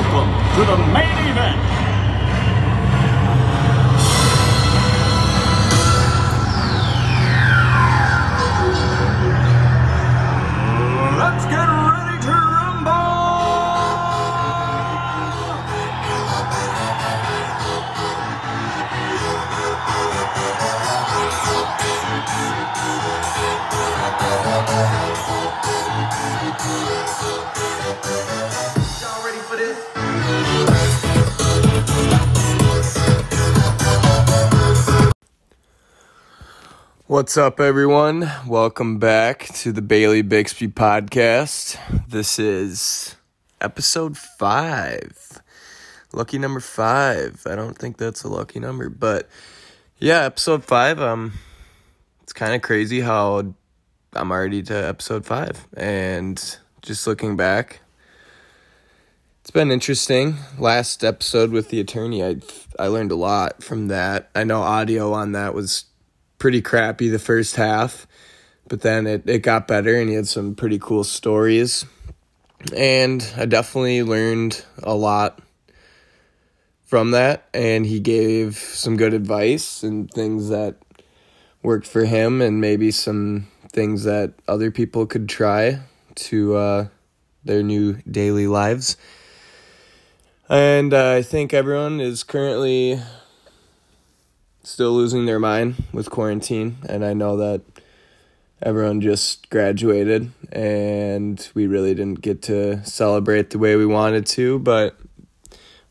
Welcome to the main event. What's up, everyone? Welcome back to the Bailey Bixby podcast. This is episode five. Lucky number five. I don't think that's a lucky number, but yeah, episode five. Um, it's kind of crazy how I'm already to episode five, and just looking back, it's been interesting. Last episode with the attorney, I I learned a lot from that. I know audio on that was pretty crappy the first half, but then it, it got better and he had some pretty cool stories. And I definitely learned a lot from that. And he gave some good advice and things that worked for him, and maybe some things that other people could try to uh, their new daily lives. And uh, I think everyone is currently still losing their mind with quarantine and I know that everyone just graduated and we really didn't get to celebrate the way we wanted to but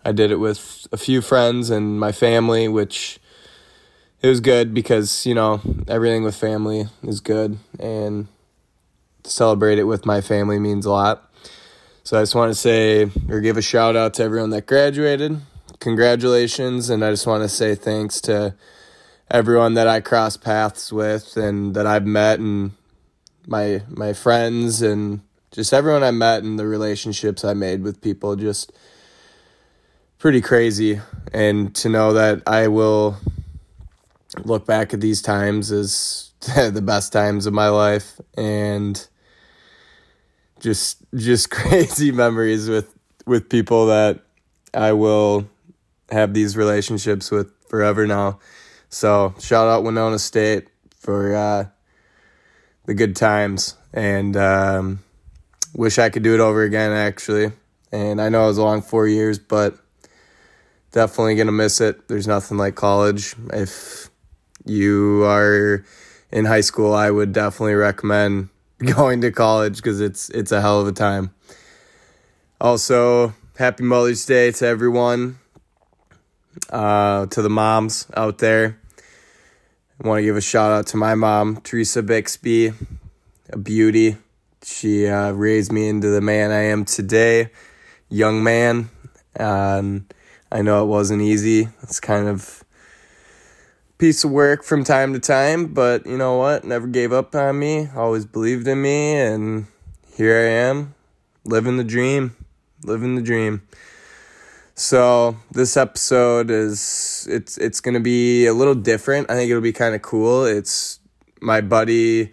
I did it with a few friends and my family which it was good because you know everything with family is good and to celebrate it with my family means a lot. So I just want to say or give a shout out to everyone that graduated congratulations and i just want to say thanks to everyone that i crossed paths with and that i've met and my my friends and just everyone i met and the relationships i made with people just pretty crazy. And to know that i will look back at these times as the best times of my life and just just crazy memories with with people that i will have these relationships with forever now. So shout out Winona State for uh, the good times, and um, wish I could do it over again actually. And I know it was a long four years, but definitely gonna miss it. There's nothing like college. If you are in high school, I would definitely recommend going to college because it's it's a hell of a time. Also, happy Mother's Day to everyone uh, to the moms out there. I want to give a shout out to my mom, Teresa Bixby, a beauty. She uh, raised me into the man I am today, young man. Um, I know it wasn't easy. It's kind of piece of work from time to time, but you know what? Never gave up on me. Always believed in me, and here I am, living the dream, living the dream. So this episode is it's it's gonna be a little different. I think it'll be kind of cool. It's my buddy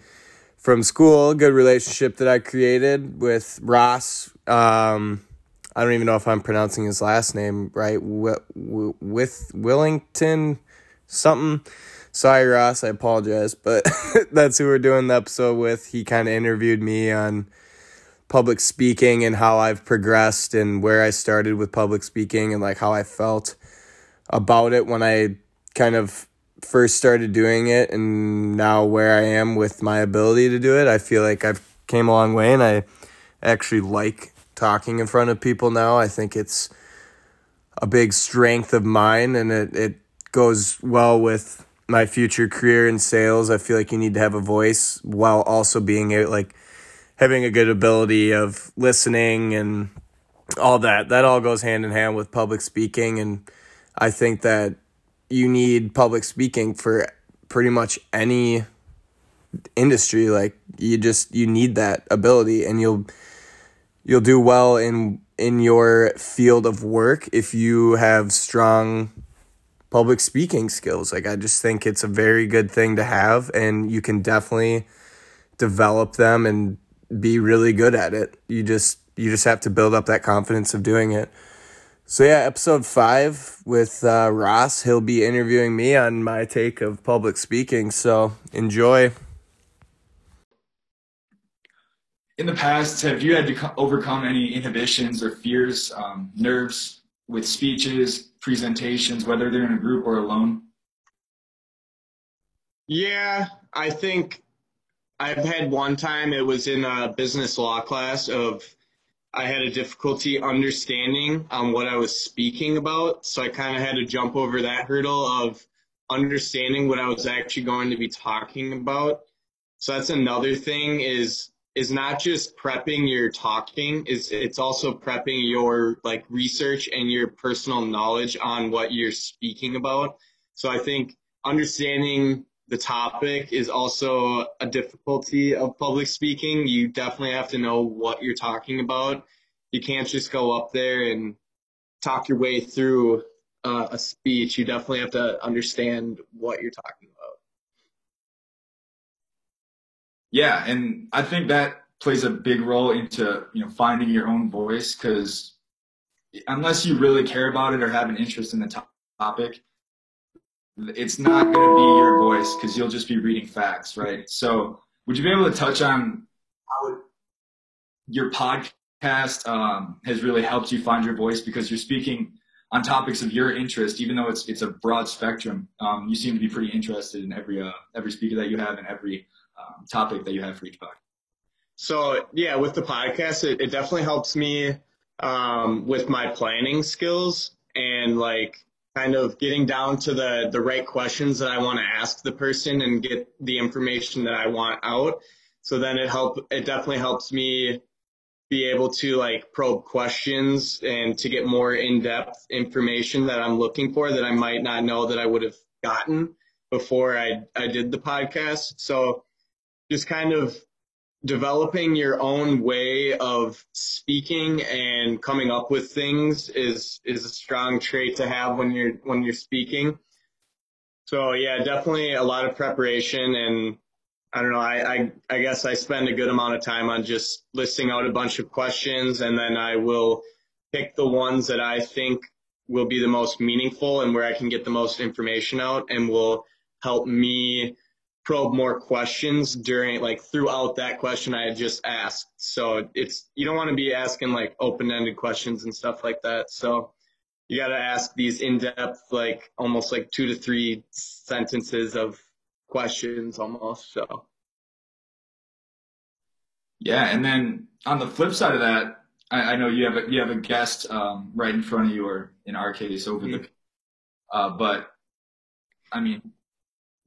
from school, good relationship that I created with Ross. Um, I don't even know if I'm pronouncing his last name right. With, with Willington something. Sorry, Ross. I apologize, but that's who we're doing the episode with. He kind of interviewed me on public speaking and how I've progressed and where I started with public speaking and like how I felt about it when I kind of first started doing it and now where I am with my ability to do it. I feel like I've came a long way and I actually like talking in front of people now. I think it's a big strength of mine and it, it goes well with my future career in sales. I feel like you need to have a voice while also being like having a good ability of listening and all that. That all goes hand in hand with public speaking. And I think that you need public speaking for pretty much any industry. Like you just, you need that ability and you'll, you'll do well in, in your field of work if you have strong public speaking skills. Like I just think it's a very good thing to have and you can definitely develop them and be really good at it. You just you just have to build up that confidence of doing it. So yeah, episode five with uh, Ross. He'll be interviewing me on my take of public speaking. So enjoy. In the past, have you had to overcome any inhibitions or fears, um, nerves with speeches, presentations, whether they're in a group or alone? Yeah, I think I've had one time it was in a business law class of I had a difficulty understanding um, what I was speaking about. So I kind of had to jump over that hurdle of understanding what I was actually going to be talking about. So that's another thing is is not just prepping your talking is it's also prepping your like research and your personal knowledge on what you're speaking about. So I think understanding the topic is also a difficulty of public speaking. You definitely have to know what you're talking about. You can't just go up there and talk your way through uh, a speech. You definitely have to understand what you're talking about. Yeah, and I think that plays a big role into you know finding your own voice because unless you really care about it or have an interest in the to- topic, it's not going to be your voice because you'll just be reading facts, right? So, would you be able to touch on how your podcast um, has really helped you find your voice because you're speaking on topics of your interest, even though it's it's a broad spectrum. Um, you seem to be pretty interested in every uh, every speaker that you have and every um, topic that you have for each podcast. So yeah, with the podcast, it, it definitely helps me um, with my planning skills and like kind of getting down to the the right questions that I want to ask the person and get the information that I want out. So then it help it definitely helps me be able to like probe questions and to get more in-depth information that I'm looking for that I might not know that I would have gotten before I I did the podcast. So just kind of developing your own way of speaking and coming up with things is is a strong trait to have when you're when you're speaking. So yeah, definitely a lot of preparation and I don't know, I, I I guess I spend a good amount of time on just listing out a bunch of questions and then I will pick the ones that I think will be the most meaningful and where I can get the most information out and will help me probe more questions during like throughout that question I had just asked. So it's you don't want to be asking like open-ended questions and stuff like that. So you got to ask these in-depth like almost like two to three sentences of questions almost. So Yeah, and then on the flip side of that, I, I know you have a you have a guest um, right in front of you, or in our case, over the. Uh, but I mean,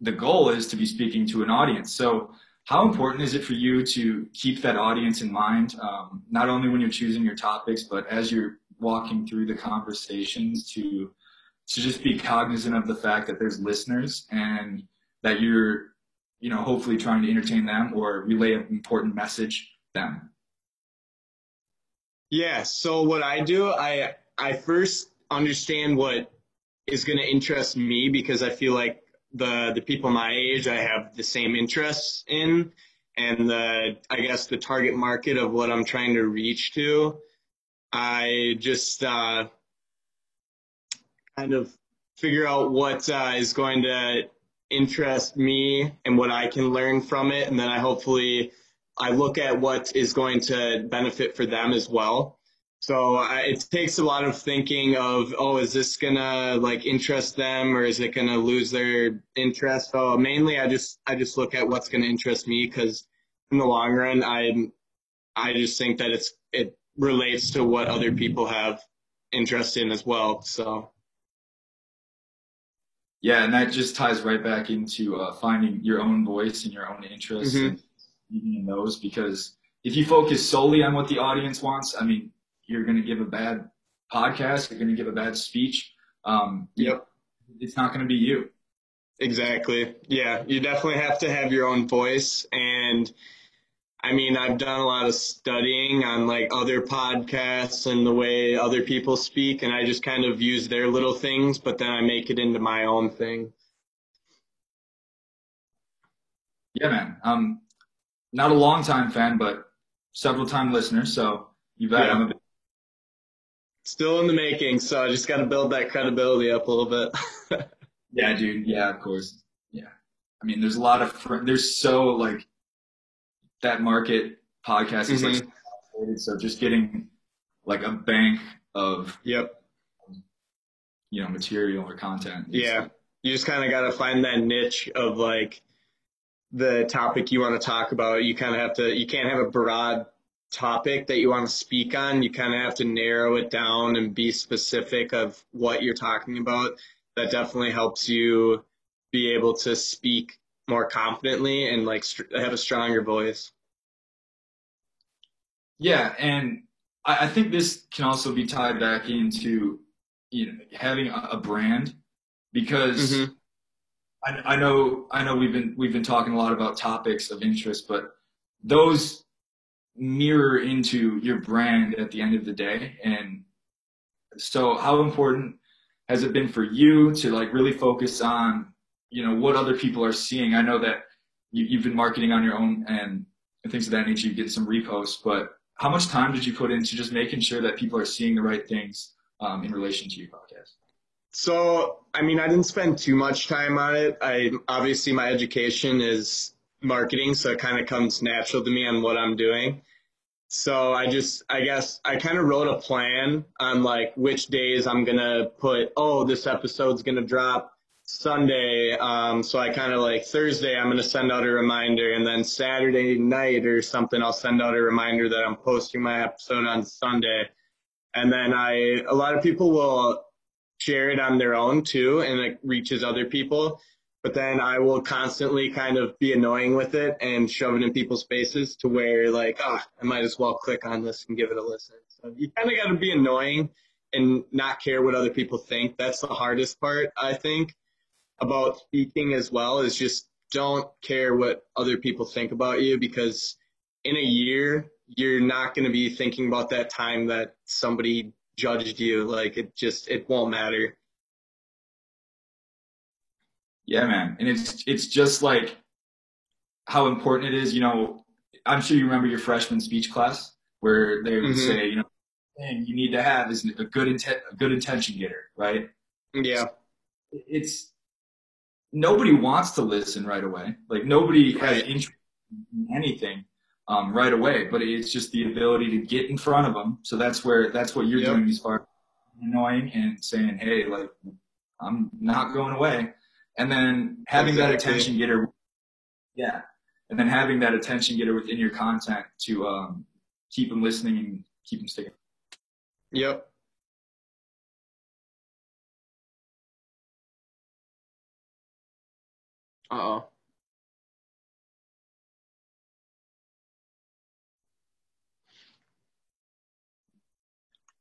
the goal is to be speaking to an audience. So, how important is it for you to keep that audience in mind, um, not only when you're choosing your topics, but as you're walking through the conversations to to just be cognizant of the fact that there's listeners and that you're, you know, hopefully trying to entertain them or relay an important message them. yeah, so what I do, I I first understand what is going to interest me because I feel like the the people my age I have the same interests in and the I guess the target market of what I'm trying to reach to. I just uh, kind of figure out what uh, is going to interest me and what I can learn from it, and then I hopefully I look at what is going to benefit for them as well. So I, it takes a lot of thinking of, oh, is this gonna like interest them or is it gonna lose their interest? So mainly I just, I just look at what's gonna interest me because in the long run, I, I just think that it's, it relates to what other people have interest in as well. So Yeah, and that just ties right back into uh, finding your own voice and your own interests Mhm. and in those. Because if you focus solely on what the audience wants, I mean, you're going to give a bad podcast. You're going to give a bad speech. Um, Yep. It's not going to be you. Exactly. Yeah, you definitely have to have your own voice. And I mean, I've done a lot of studying on like other podcasts and the way other people speak, and I just kind of use their little things, but then I make it into my own thing. Yeah, man. Um, not a long time fan, but several time listener. So you bet. Yeah. I'm a big still in the making. So I just got to build that credibility up a little bit. Yeah, dude. Yeah, of course. Yeah. I mean, there's a lot of fr- there's so like that market podcast is like Mhm. saturated, so just getting like a bank of yep. you know material or content. Yeah. You just kind of got to find that niche of like the topic you want to talk about. You kind of have to, you can't have a broad topic that you want to speak on. You kind of have to narrow it down and be specific of what you're talking about. That definitely helps you be able to speak more confidently and like str- have a stronger voice. Yeah, and I, I think this can also be tied back into you know having a, a brand because Mhm. I, I know I know we've been we've been talking a lot about topics of interest, but those mirror into your brand at the end of the day. And so, how important has it been for you to like really focus on you know what other people are seeing? I know that you, you've been marketing on your own and, and things of that nature. You get some reposts, but how much time did you put into just making sure that people are seeing the right things um, in relation to your podcast? So, I mean, I didn't spend too much time on it. I obviously my education is marketing, so it kind of comes natural to me on what I'm doing. So I just, I guess I kind of wrote a plan on like which days I'm gonna put. Oh, this episode's gonna drop Sunday. Um, so I kind of like Thursday I'm gonna send out a reminder, and then Saturday night or something I'll send out a reminder that I'm posting my episode on Sunday. And then I, a lot of people will share it on their own too and it reaches other people. But then I will constantly kind of be annoying with it and shove it in people's faces to where like, ah, I might as well click on this and give it a listen. So you kind of got to be annoying and not care what other people think. That's the hardest part, I think, about speaking as well is just don't care what other people think about you because in a year, you're not going to be thinking about that time that somebody judged you. Like it just, it won't matter. Yeah, man. And it's it's just like how important it is, you know, I'm sure you remember your freshman speech class where they would Mhm. say, you know, thing you need to have is a good intent a good attention getter, right? Yeah. It's nobody wants to listen right away. Like nobody has interest in anything um, right away, but it's just the ability to get in front of them. So that's where that's what you're Yep. doing as far as annoying and saying, "Hey, like I'm not going away," and then having that attention getter. Yeah, and then having that attention getter within your content to um, keep them listening and keep them sticking. Yep. Uh oh.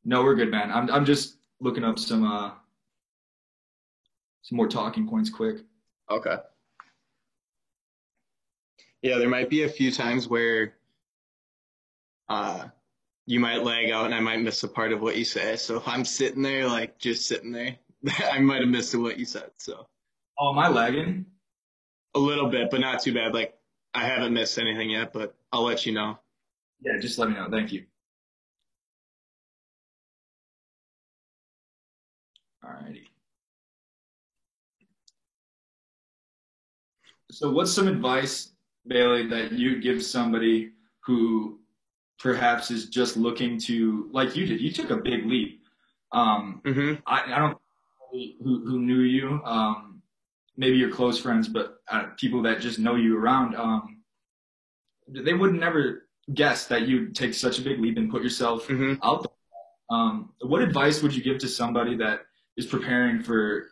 No, we're good, man. I'm I'm just looking up some uh some more talking points quick. Okay. Yeah, there might be a few times where uh you might lag out and I might miss a part of what you say. So if I'm sitting there, like just sitting there, I might have missed what you said. So Oh, am I lagging? a little bit, but not too bad. Like I haven't missed anything yet, but I'll let you know. Yeah, just let me know. Thank you. Alrighty. So, what's some advice, Bailey, that you give somebody who perhaps is just looking to, like you did, you took a big leap. Um, Mm-hmm. I, I don't who, who knew you, um, maybe your close friends, but uh, people that just know you around, um, they would never guess that you'd take such a big leap and put yourself Mm-hmm. out there. Um, what advice would you give to somebody that is preparing for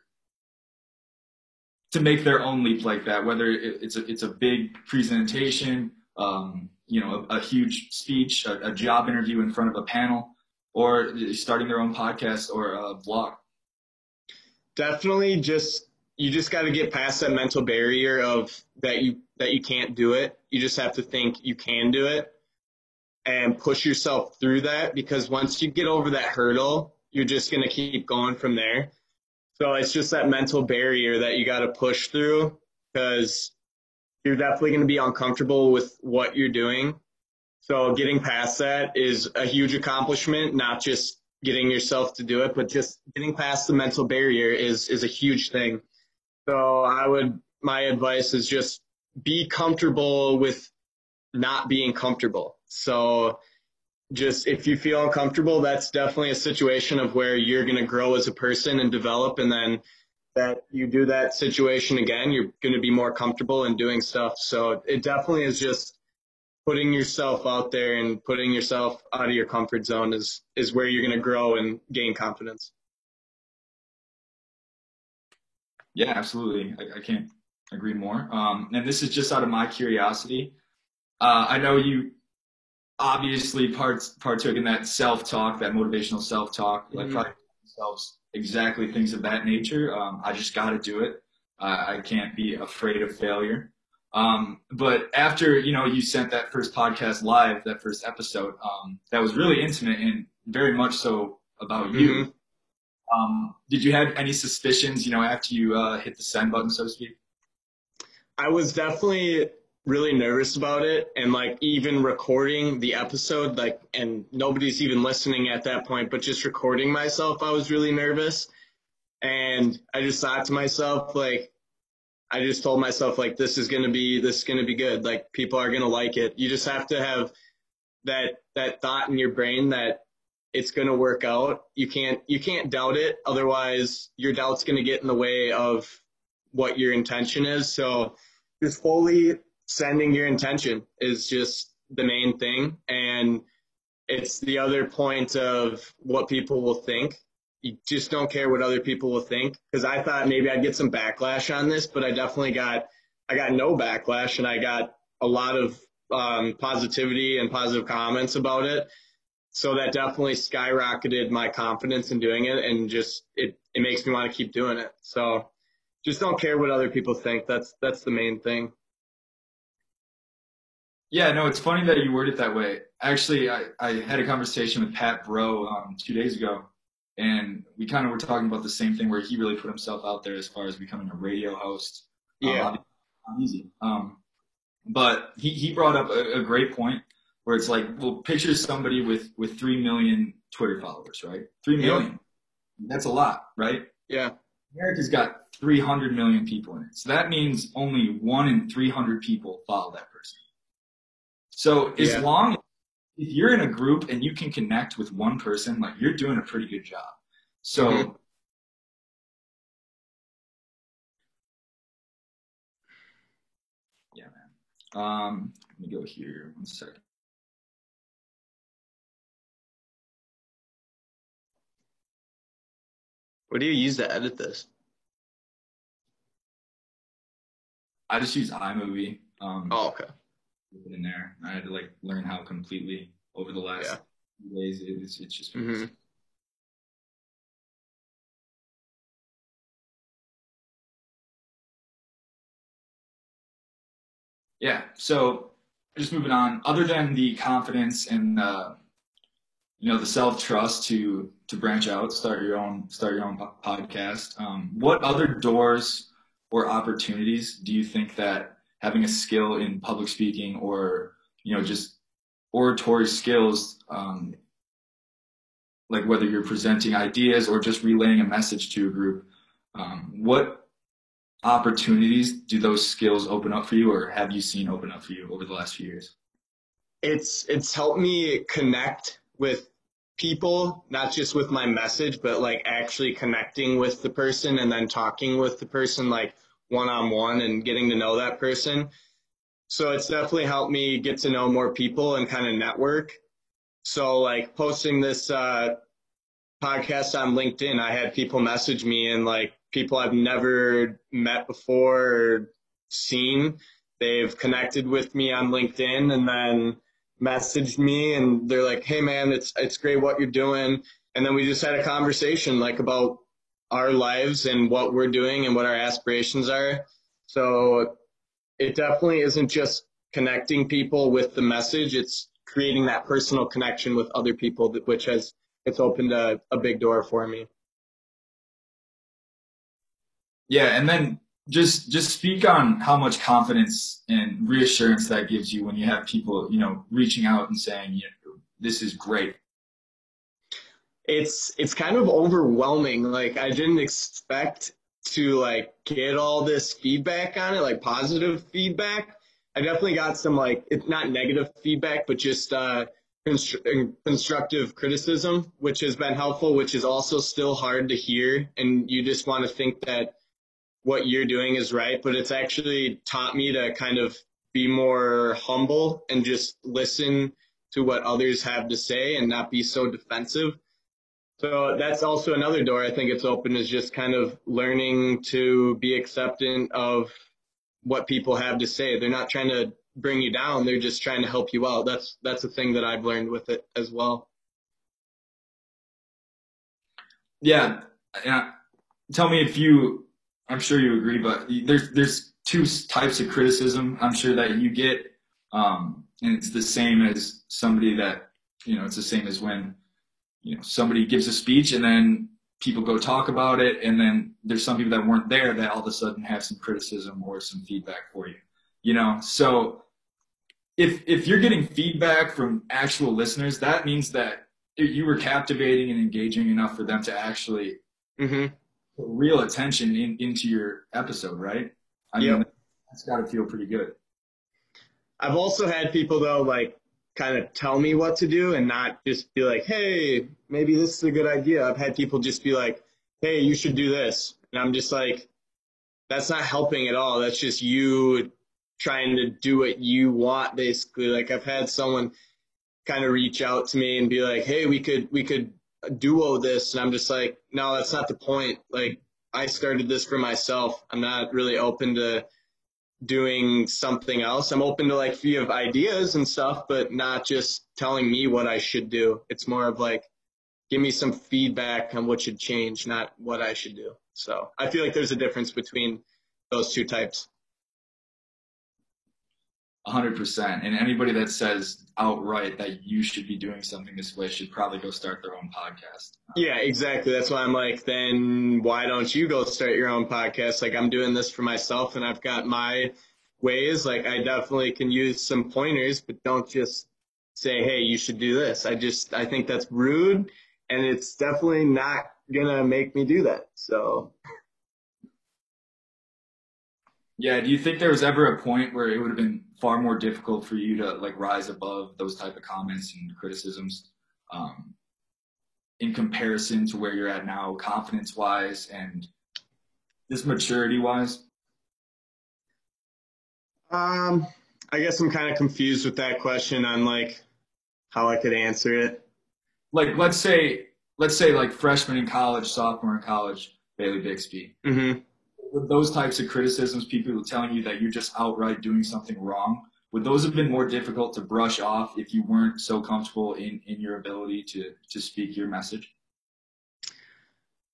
to make their own leap like that? Whether it's a it's a big presentation, um, you know, a, a huge speech, a, a job interview in front of a panel, or starting their own podcast or a vlog. definitely just you just got to get past that mental barrier of that you that you can't do it you just have to think you can do it and push yourself through that because once you get over that hurdle you're just to keep going from there so it's just that mental barrier that you got to push through because you're definitely going to be uncomfortable with what you're doing so getting past that is a huge accomplishment not just getting yourself to do it, but just getting past the mental barrier is is a huge thing. So I would my advice is just be comfortable with not being comfortable. So just if you feel uncomfortable, that's definitely a situation of where you're going to grow as a person and develop. And then that you do that situation again, you're going to be more comfortable in doing stuff. So it definitely is just putting yourself out there and putting yourself out of your comfort zone is, is where you're going to grow and gain confidence. Yeah, absolutely. I, I can't agree more. Um, and this is just out of my curiosity. Uh, I know you obviously parts partook in that self talk, that motivational self talk, like mm-hmm. probably themselves exactly things of that nature. Um, I just got to do it. Uh, I can't be afraid of failure. Um, but after you know you sent that first podcast live, that first episode, um, that was really intimate and very much so about mm-hmm. you. Um, did you have any suspicions, you know, after you uh, hit the send button, so to speak? I was definitely really nervous about it. And like even recording the episode like and nobody's even listening at that point but just recording myself I was really nervous. And I just thought to myself like I just told myself like this is going to be this is going to be good. Like people are going to like it. You just have to have that that thought in your brain that it's going to work out. You can't you can't doubt it. Otherwise your doubt's going to get in the way of what your intention is. So just fully sending your intention is just the main thing. And it's the other point of what people will think. You just don't care what other people will think. Cause I thought maybe I'd get some backlash on this, but I definitely got, I got no backlash and I got a lot of um, positivity and positive comments about it. So that definitely skyrocketed my confidence in doing it and just, it, it makes me want to keep doing it. So just don't care what other people think. That's, that's the main thing. Yeah, no, it's funny that you word it that way. Actually, I, I had a conversation with Pat Bro um, two days ago, and we kind of were talking about the same thing where he really put himself out there as far as becoming a radio host. Um, yeah. Um, easy. Um, but he, he brought up a, a great point where it's like, well, picture somebody with, with 3 million Twitter followers, right? 3 million. Yeah. That's a lot, right? Yeah. America's got 300 million people in it. So that means only one in 300 people follow that person. So as yeah. long if you're in a group and you can connect with one person, like you're doing a pretty good job. So mm-hmm. yeah, man. Um, let me go here one second. What do you use to edit this? I just use iMovie. Um, oh, okay in there. I had to like learn how completely over the last yeah. days. It's it's just. Mm-hmm. Yeah. So just moving on. Other than the confidence and uh, you know the self trust to to branch out, start your own start your own podcast. Um, what other doors or opportunities do you think that having a skill in public speaking or you know just oratory skills um, like whether you're presenting ideas or just relaying a message to a group um, what opportunities do those skills open up for you or have you seen open up for you over the last few years? It's it's helped me connect with people not just with my message but like actually connecting with the person and then talking with the person like one on one and getting to know that person. So it's definitely helped me get to know more people and kind of network. So like posting this uh, podcast on LinkedIn, I had people message me and like people I've never met before or seen. They've connected with me on LinkedIn and then messaged me and they're like, "Hey man, it's it's great what you're doing." And then we just had a conversation like about our lives and what we're doing and what our aspirations are. So it definitely isn't just connecting people with the message. It's creating that personal connection with other people, which has, it's opened a, a big door for me. Yeah. And then just, just speak on how much confidence and reassurance that gives you when you have people, you know, reaching out and saying, you know, this is great it's it's kind of overwhelming. Like I didn't expect to like get all this feedback on it, like positive feedback. I definitely got some like it's not negative feedback, but just uh, constru- constructive criticism, which has been helpful, which is also still hard to hear, and you just want to think that what you're doing is right, but it's actually taught me to kind of be more humble and just listen to what others have to say and not be so defensive. So that's also another door I think it's open is just kind of learning to be acceptant of what people have to say. They're not trying to bring you down. They're just trying to help you out. That's that's a thing that I've learned with it as well. Yeah. yeah. Tell me if you, I'm sure you agree, but there's there's two types of criticism I'm sure that you get, um, and it's the same as somebody that you know. It's the same as when you know somebody gives a speech and then people go talk about it, and then there's some people that weren't there that all of a sudden have some criticism or some feedback for you. You know, so if if you're getting feedback from actual listeners, that means that you were captivating and engaging enough for them to actually Mm-hmm. put real attention in, into your episode, right? I Yep. mean, that's got to feel pretty good. I've also had people though like kind of tell me what to do and not just be like, hey, maybe this is a good idea. I've had people just be like, hey, you should do this. And I'm just like, that's not helping at all. That's just you trying to do what you want basically. Like I've had someone kind of reach out to me and be like, hey, we could, we could duo this. And I'm just like, no, that's not the point. Like I started this for myself. I'm not really open to doing something else. I'm open to like you have ideas and stuff, but not just telling me what I should do. It's more of like, give me some feedback on what should change, not what I should do. So I feel like there's a difference between those two types. 100%. And anybody that says outright that you should be doing something this way should probably go start their own podcast. Yeah, exactly. That's why I'm like, then why don't you go start your own podcast? Like I'm doing this for myself and I've got my ways. Like I definitely can use some pointers, but don't just say, Hey, you should do this. I just, I think that's rude and it's definitely not gonna make me do that. So Yeah. Do you think there was ever a point where it would have been far more difficult for you to like rise above those type of comments and criticisms um, in comparison to where you're at now, confidence wise and just maturity wise? Um, I guess I'm kind of confused with that question on like how I could answer it. Like, let's say, let's say like freshman in college, sophomore in college, Bailey Bixby. hmm With those types of criticisms, people telling you that you're just outright doing something wrong, would those have been more difficult to brush off if you weren't so comfortable in, in your ability to, to speak your message?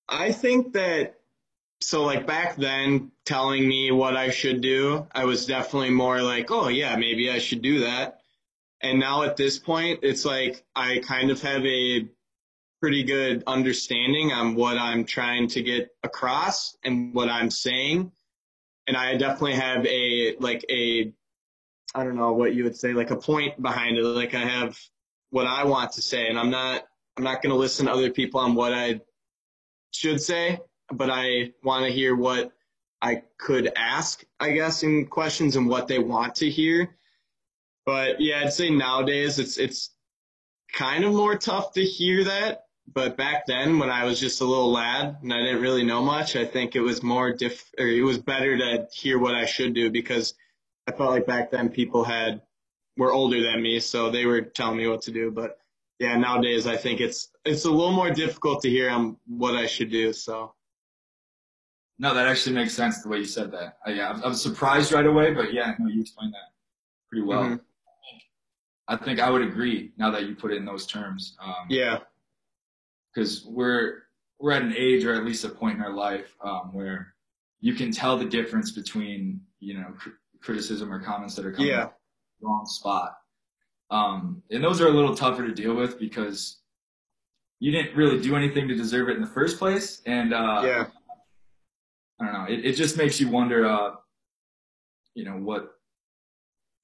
I think that so like back then telling me what I should do, I was definitely more like, oh yeah, maybe I should do that. And now at this point, it's like I kind of have a pretty good understanding on what I'm trying to get across and what I'm saying. And I definitely have a like a I don't know what you would say, like a point behind it. Like I have what I want to say and I'm not I'm not gonna listen to other people on what I should say, but I want to hear what I could ask, I guess, in questions and what they want to hear. But yeah, I'd say nowadays it's it's kind of more tough to hear that. But back then, when I was just a little lad and I didn't really know much, I think it was more diff or it was better to hear what I should do because I felt like back then people had were older than me, so they were telling me what to do. But yeah, nowadays I think it's it's a little more difficult to hear on what I should do. So No, that actually makes sense the way you said that. I, yeah, I was surprised right away, but yeah, no, you explained that pretty well. Mhm. I think I would agree now that you put it in those terms. Um, yeah, because we're we're at an age or at least a point in our life um, where you can tell the difference between you know cr- criticism or comments that are coming Yeah. from the wrong spot um, and those are a little tougher to deal with because you didn't really do anything to deserve it in the first place and uh, yeah, I don't know it, it just makes you wonder uh, you know what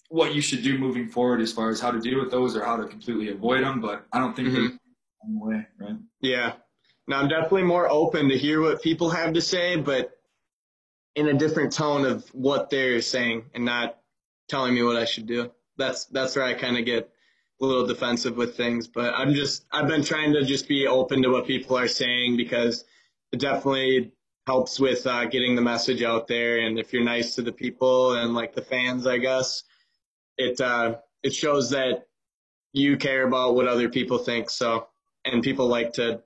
what you should do moving forward as far as how to deal with those or how to completely avoid them but I don't think Mhm. there's way, right? Yeah. Now I'm definitely more open to hear what people have to say, but in a different tone of what they're saying and not telling me what I should do. That's that's where I kind of get a little defensive with things, but I'm just I've been trying to just be open to what people are saying because it definitely helps with uh, getting the message out there. And if you're nice to the people and like the fans, I guess it uh, it shows that you care about what other people think. So and people like to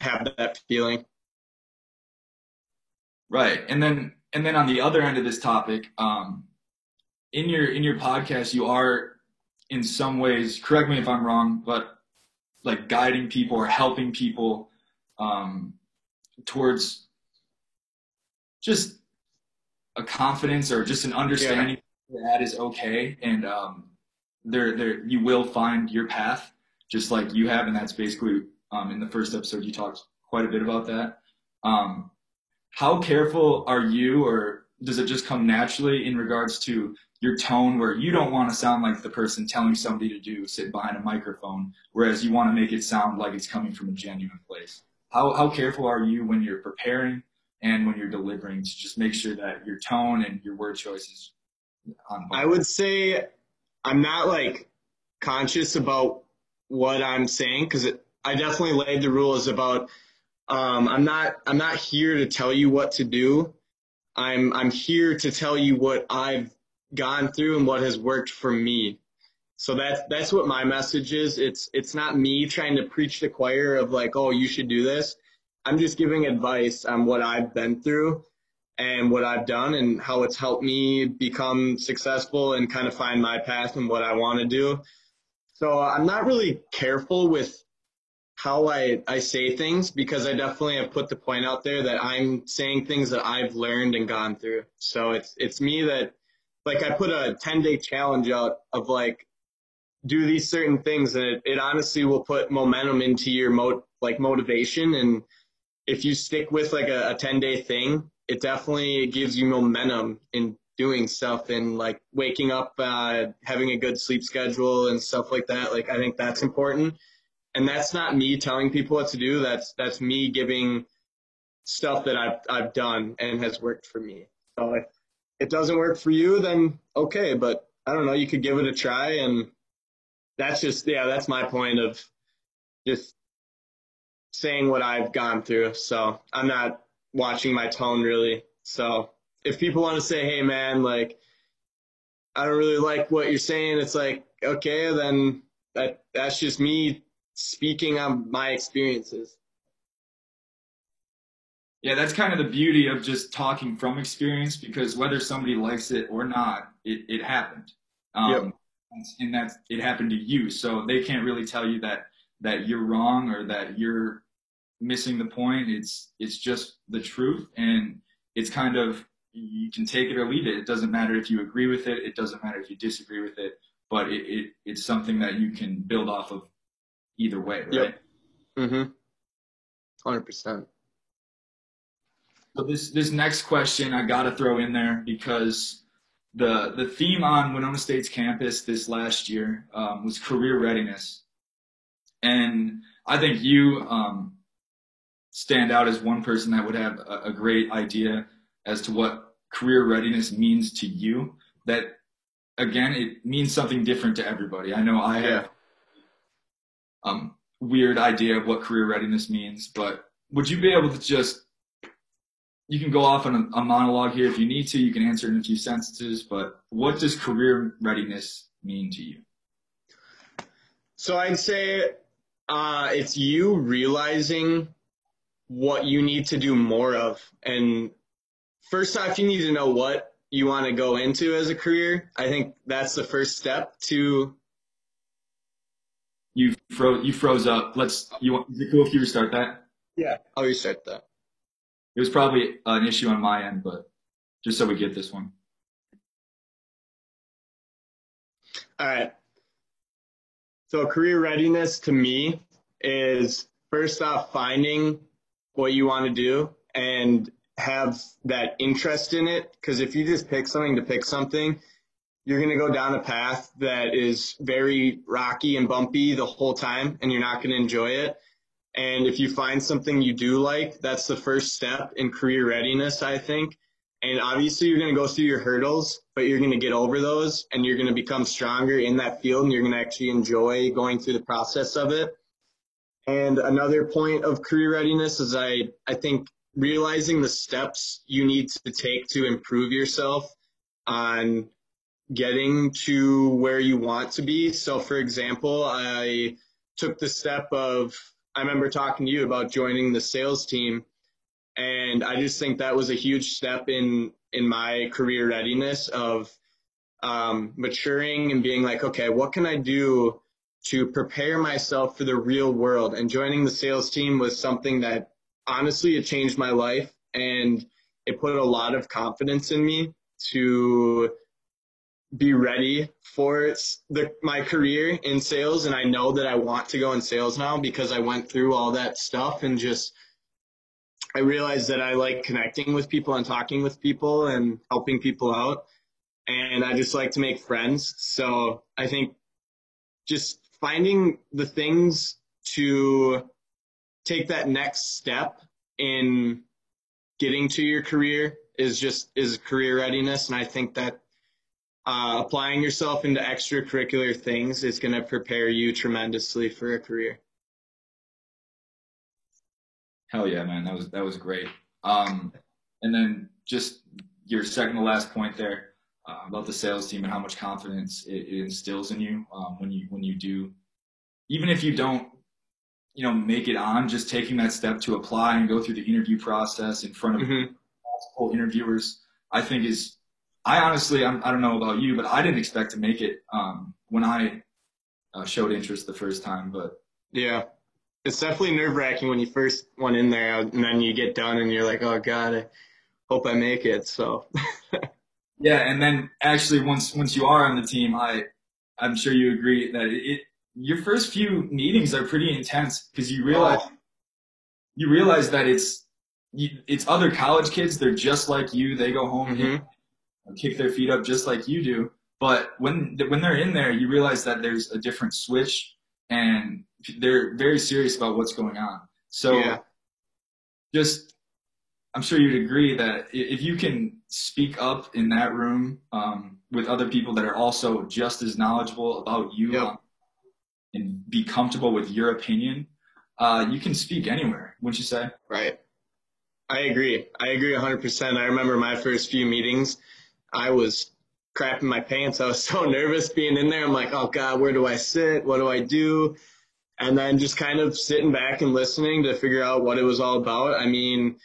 have that feeling. Right. And then and then on the other end of this topic, um, in your in your podcast, you are in some ways, correct me if I'm wrong, but like guiding people or helping people um, towards just a confidence or just an understanding. That is okay. And um, there there you will find your path just like you have and that's basically um, in the first episode you talked quite a bit about that. Um, how careful are you or does it just come naturally in regards to your tone where you don't want to sound like the person telling somebody to do sit behind a microphone whereas you want to make it sound like it's coming from a genuine place? How, how careful are you when you're preparing and when you're delivering to just make sure that your tone and your word choices I would say I'm not like conscious about what I'm saying because I definitely laid the rules about um, I'm not I'm not here to tell you what to do. I'm I'm here to tell you what I've gone through and what has worked for me. So that's that's what my message is. It's it's not me trying to preach the choir of like, oh, you should do this. I'm just giving advice on what I've been through and what I've done and how it's helped me become successful and kind of find my path and what I want to do. So I'm not really careful with how I, I say things because I definitely have put the point out there that I'm saying things that I've learned and gone through. So it's it's me that like I put a 10 day challenge out of like do these certain things and it, it honestly will put momentum into your mo like motivation and if you stick with like a, a 10 day thing it definitely gives you momentum in doing stuff and like waking up uh, having a good sleep schedule and stuff like that. Like i think that's important. And that's not me telling people what to do. That's that's me giving stuff that i've i've done and has worked for me. So if it doesn't work for you then okay but i don't know. You could give it a try and that's just yeah, that's my point of just saying what I've gone through. So I'm not watching my tone really. So if people want to say, hey man, like I don't really like what you're saying, it's like, okay, then that that's just me speaking on my experiences. Yeah, that's kind of the beauty of just talking from experience because whether somebody likes it or not, it, it happened. Um, yep and that it happened to you. So they can't really tell you that that you're wrong or that you're missing the point. It's it's just the truth, and it's kind of you can take it or leave it. It doesn't matter if you agree with it. It doesn't matter if you disagree with it. But it, it it's something that you can build off of either way, right? Yep. Mhm. Hundred percent. So this this next question I got to throw in there because the the theme on Winona State's campus this last year um, was career readiness, and I think you um, stand out as one person that would have a, a, great idea as to what career readiness means to you. That again, it means something different to everybody. I know I have um, weird idea of what career readiness means, but would you be able to just you can go off on a, a, monologue here if you need to. You can answer in a few sentences, but what does career readiness mean to you? So I'd say uh, it's you realizing what you need to do more of. And first off, you need to know what you want to go into as a career. I think that's the first step to. You froze. You froze up. Let's. You want? Is it cool if you restart that? Yeah, I'll restart that. It was probably an issue on my end, but just so we get this one. All right. So career readiness to me is first off finding what you want to do and have that interest in it. Because if you just pick something to pick something, you're going to go down a path that is very rocky and bumpy the whole time and you're not going to enjoy it. And if you find something you do like, that's the first step in career readiness, I think. And obviously you're going to go through your hurdles, but you're going to get over those and you're going to become stronger in that field and you're going to actually enjoy going through the process of it. And another point of career readiness is I, I think realizing the steps you need to take to improve yourself on getting to where you want to be. So for example, I took the step of, I remember talking to you about joining the sales team. And I just think that was a huge step in, in my career readiness of um, maturing and being like, okay, what can I do to prepare myself for the real world? And joining the sales team was something that honestly, it changed my life and it put a lot of confidence in me to be ready for the, my career in sales. And I know that I want to go in sales now because I went through all that stuff and just, I realized that I like connecting with people and talking with people and helping people out. And I just like to make friends. So I think just finding the things to take that next step in getting to your career is just is career readiness. And I think that uh, applying yourself into extracurricular things is going to prepare you tremendously for a career. Hell yeah, man. That was that was great. Um, and then just your second to last point there uh, about the sales team and how much confidence it, it instills in you um, when you when you do, even if you don't, you know, make it on, just taking that step to apply and go through the interview process in front of Mm-hmm. multiple interviewers, I think is I honestly, I'm, I don't know about you, but I didn't expect to make it um, when I uh, showed interest the first time. But Yeah. It's definitely nerve wracking when you first went in there and then you get done and you're like, oh God, I hope I make it. So, yeah, and then actually once once you are on the team, I I'm sure you agree that it, your first few meetings are pretty intense because you realize you realize that it's you, it's other college kids. They're just like you. They go home Mhm. and kick their feet up just like you do. But when when they're in there, you realize that there's a different switch, and they're very serious about what's going on. So yeah. just I'm sure you'd agree that if you can speak up in that room um, with other people that are also just as knowledgeable about you Yep. um, and be comfortable with your opinion, uh, you can speak anywhere, wouldn't you say? Right. I agree. I agree 100%. I remember my first few meetings, I was crapping my pants. I was so nervous being in there. I'm like, oh God, where do I sit? What do I do? And then just kind of sitting back and listening to figure out what it was all about. I mean,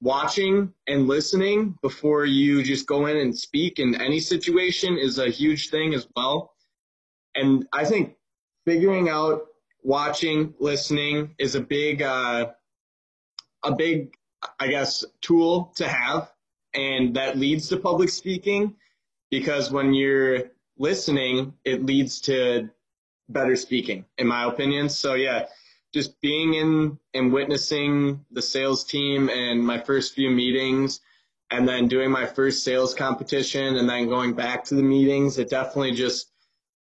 watching and listening before you just go in and speak in any situation is a huge thing as well. And I think figuring out watching, listening is a big, uh, a big, I guess, tool to have. And that leads to public speaking because when you're listening, it leads to better speaking, in my opinion. So yeah, just being in and witnessing the sales team and my first few meetings and then doing my first sales competition and then going back to the meetings, it definitely just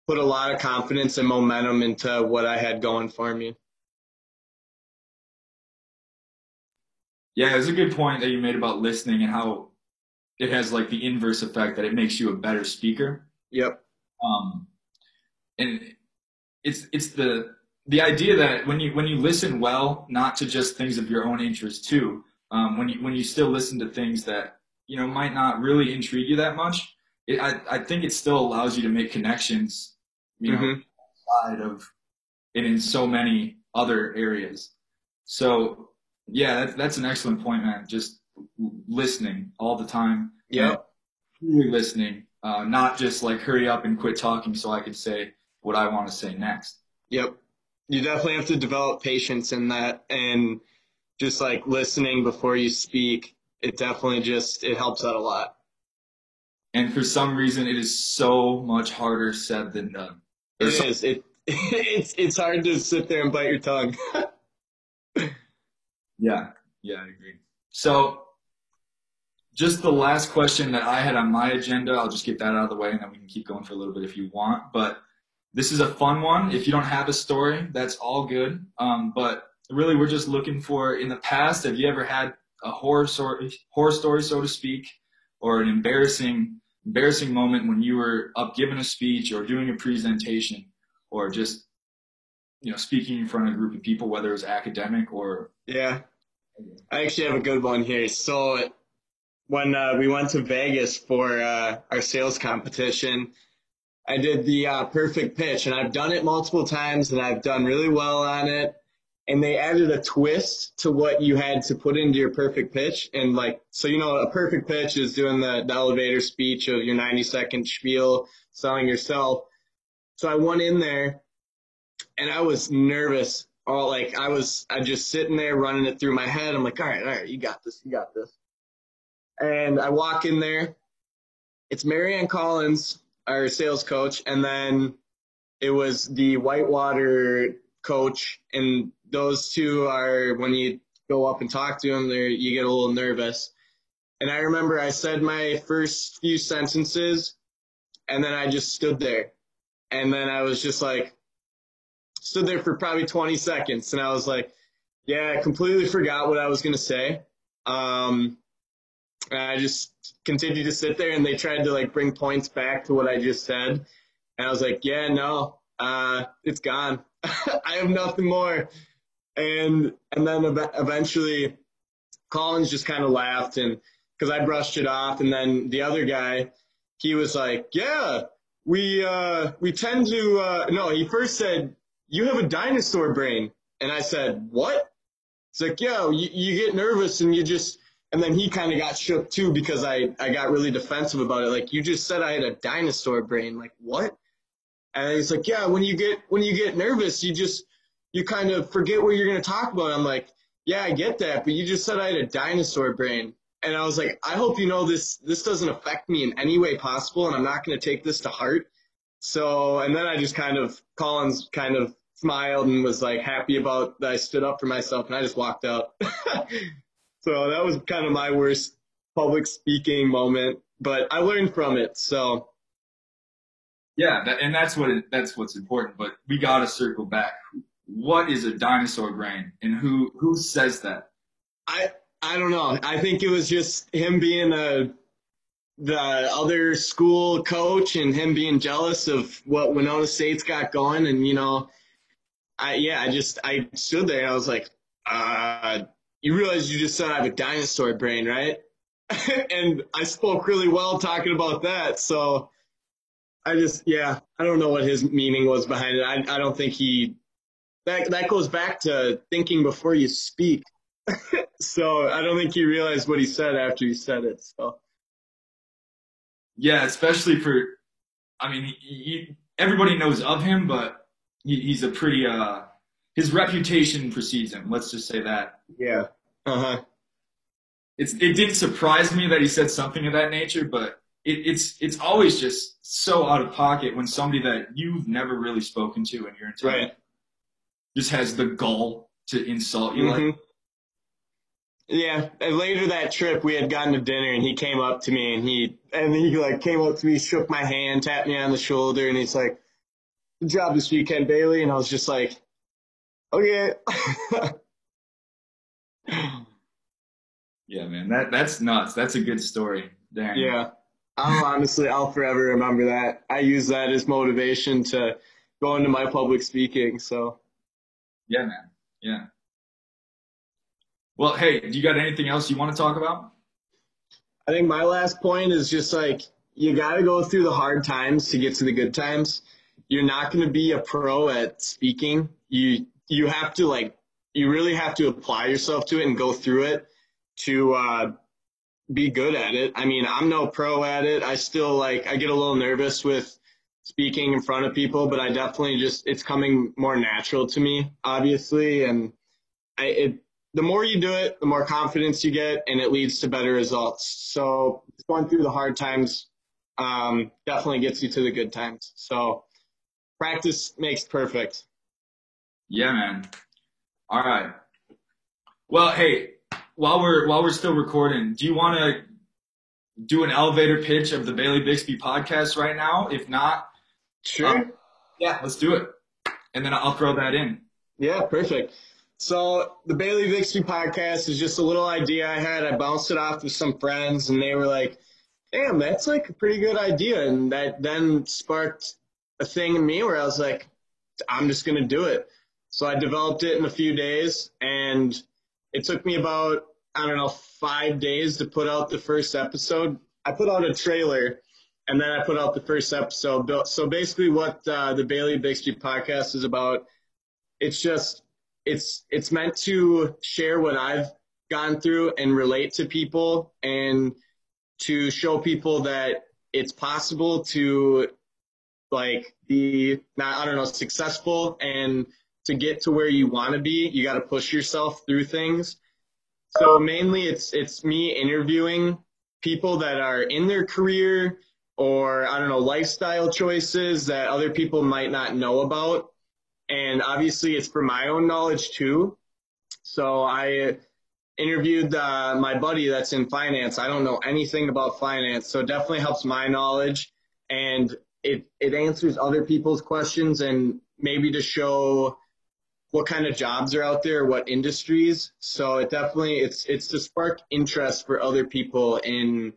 put a lot of confidence and momentum into what I had going for me. Yeah, it's a good point that you made about listening and how it has like the inverse effect that it makes you a better speaker. Yep. Um, and it's it's the the idea that when you when you listen well, not to just things of your own interest too, um, when you when you still listen to things that you know might not really intrigue you that much, it, I I think it still allows you to make connections, you know, Mhm. outside of it in so many other areas. So yeah, that's that's an excellent point, man. Just listening all the time. Yeah, Truly listening, uh, not just like hurry up and quit talking so I can say what I want to say next. Yep. You definitely have to develop patience in that and just like listening before you speak. It definitely just, it helps out a lot. And for some reason, it is so much harder said than done. It is. It, it's, it's hard to sit there and bite your tongue. Yeah, yeah, I agree. So just the last question that I had on my agenda, I'll just get that out of the way and then we can keep going for a little bit if you want. But this is a fun one. If you don't have a story, that's all good. Um, but really, we're just looking for in the past, have you ever had a horror story, horror story, so to speak, or an embarrassing, embarrassing moment when you were up giving a speech or doing a presentation or just, you know, speaking in front of a group of people, whether it was academic or Yeah. I actually have a good one here. So when uh, we went to Vegas for uh, our sales competition, I did the uh, perfect pitch, and I've done it multiple times, and I've done really well on it. And they added a twist to what you had to put into your perfect pitch, and like so, you know, a perfect pitch is doing the, the elevator speech of your 90 second spiel, selling yourself. So I went in there, and I was nervous all like I was I just sitting there running it through my head. I'm like, all right, all right, you got this, you got this. And I walk in there. It's Marianne Collins, our sales coach, and then it was the Whitewater coach, and those two are when you go up and talk to them, there you get a little nervous. And I remember I said my first few sentences, and then I just stood there, and then I was just like, stood there for probably 20 seconds and I was like, yeah, I completely forgot what I was to say. Um, and I just continued to sit there and they tried to like bring points back to what I just said. And I was like, yeah, no, uh, it's gone. I have nothing more. And, and then ev- eventually Collins just kind of laughed and cause I brushed it off. And then the other guy, he was like, yeah, we, uh, we tend to, uh, no, he first said, you have a dinosaur brain. And I said, what? It's like, yo, you, you get nervous and you just, and then he kind of got shook too because I, I got really defensive about it. Like, you just said I had a dinosaur brain. Like, what? And he's like, yeah, when you get, when you get nervous, you just, you kind of forget what you're to talk about. I'm like, yeah, I get that, but you just said I had a dinosaur brain. And I was like, I hope you know this, this doesn't affect me in any way possible. And I'm not to take this to heart. So, and then I just kind of, Collins kind of smiled and was like happy about that I stood up for myself and I just walked out. so that was kind of my worst public speaking moment, but I learned from it. So yeah, that, and that's what it, that's what's important. But we got to circle back. What is a dinosaur brain, and who who says that? I I don't know. I think it was just him being a the other school coach and him being jealous of what Winona State's got going, and you know, I yeah, I just I stood there and I was like, uh, you realize you just said I have a dinosaur brain, right? and I spoke really well talking about that, so I just yeah, I don't know what his meaning was behind it. I I don't think he that that goes back to thinking before you speak. so I don't think he realized what he said after he said it. So Yeah, especially for, I mean, he, everybody knows of him, but he, he's a pretty uh, his reputation precedes him. Let's just say that. Yeah, uh huh. It's it didn't surprise me that he said something of that nature, but it, it's it's always just so out of pocket when somebody that you've never really spoken to in your entire Right. just has the gall to insult you like Mhm. Yeah, and later that trip we had gotten to dinner and he came up to me and he and he like came up to me, shook my hand, tapped me on the shoulder, and he's like, "Good job this weekend, Bailey." And I was just like, "Okay." Yeah, man, that that's nuts. That's a good story. Dang. yeah, I'll honestly, I'll forever remember that. I use that as motivation to go into my public speaking. So Yeah, man. Yeah. Well, hey, do you got anything else you want to talk about? I think my last point is just like you got to go through the hard times to get to the good times. You're not going to be a pro at speaking. You you have to like you really have to apply yourself to it and go through it to uh, be good at it. I mean, I'm no pro at it. I still like I get a little nervous with speaking in front of people, but I definitely just it's coming more natural to me, obviously, and I it the more you do it, the more confidence you get, and it leads to better results. So going through the hard times um, definitely gets you to the good times. So practice makes perfect. Yeah, man. All right. Well, hey, while we're while we're still recording, do you want to do an elevator pitch of the Bailey Bixby podcast right now? If not, Sure. Um, yeah, let's do it. And then I'll throw that in. Yeah, perfect. So the Bailey Bixby podcast is just a little idea I had. I bounced it off with some friends, and they were like, "Damn, that's like a pretty good idea." And that then sparked a thing in me where I was like, "I'm just gonna do it." So I developed it in a few days, and it took me about I don't know five days to put out the first episode. I put out a trailer, and then I put out the first episode. So basically, what uh, the Bailey Bixby podcast is about, it's just it's it's meant to share what I've gone through and relate to people and to show people that it's possible to like be not I don't know successful and to get to where you want to be you got to push yourself through things so mainly it's it's me interviewing people that are in their career or I don't know lifestyle choices that other people might not know about and obviously it's for my own knowledge too. So I interviewed uh, my buddy that's in finance. I don't know anything about finance, so it definitely helps my knowledge, and it it answers other people's questions and maybe to show what kind of jobs are out there, what industries. So it definitely it's it's to spark interest for other people in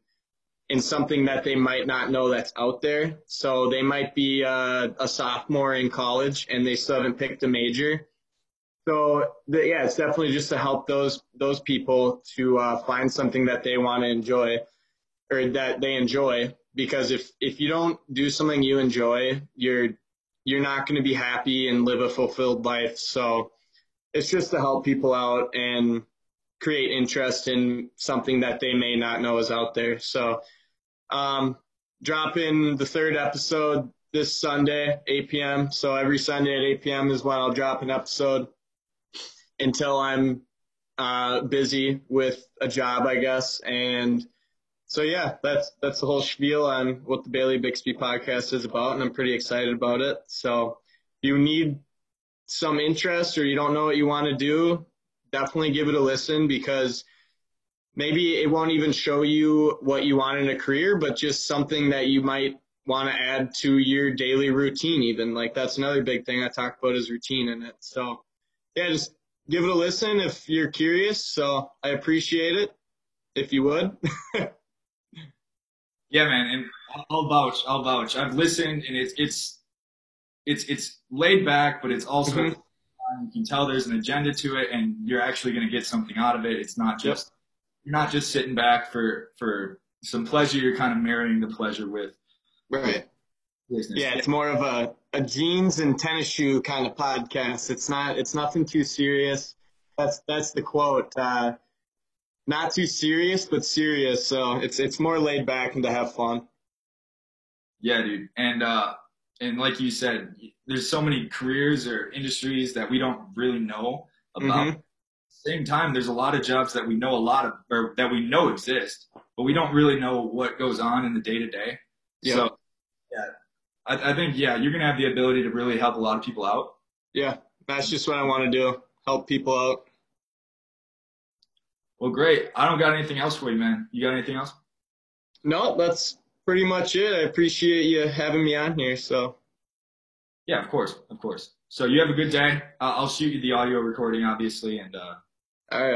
in something that they might not know that's out there. So they might be uh, a sophomore in college and they still haven't picked a major. So the, yeah, it's definitely just to help those those people to uh, find something that they want to enjoy or that they enjoy. Because if if you don't do something you enjoy, you're you're not going to be happy and live a fulfilled life. So it's just to help people out and create interest in something that they may not know is out there. So, um, dropping the third episode this Sunday, 8 p.m. So every Sunday at 8 p.m. is when I'll drop an episode until I'm uh, busy with a job, I guess. And so yeah, that's that's the whole spiel on what the Bailey Bixby podcast is about, and I'm pretty excited about it. So if you need some interest or you don't know what you want to do, definitely give it a listen because maybe it won't even show you what you want in a career, but just something that you might want to add to your daily routine even. Like that's another big thing I talk about is routine in it. So yeah, just give it a listen if you're curious. So I appreciate it if you would. Yeah, man, and I'll vouch. I'll vouch. I've listened, and it's it's it's it's laid back, but it's also Mhm. you can tell there's an agenda to it, and you're actually going to get something out of it. It's not just you're not just sitting back for for some pleasure. You're kind of marrying the pleasure with right. business. Yeah, it's more of a, a jeans and tennis shoe kind of podcast. It's not it's nothing too serious. That's that's the quote. Uh, not too serious, but serious. So it's it's more laid back and to have fun. Yeah, dude. And uh and like you said, there's so many careers or industries that we don't really know about. Mhm. Same time, there's a lot of jobs that we know a lot of or that we know exist, but we don't really know what goes on in the day to day. So yeah. I, I think yeah, you're gonna have the ability to really help a lot of people out. Yeah, that's just what I want to do. Help people out. Well great. I don't got anything else for you, man. You got anything else? No, that's pretty much it. I appreciate you having me on here. So Yeah, of course, of course. So you have a good day. Uh, I'll shoot you the audio recording, obviously, and uh, all right.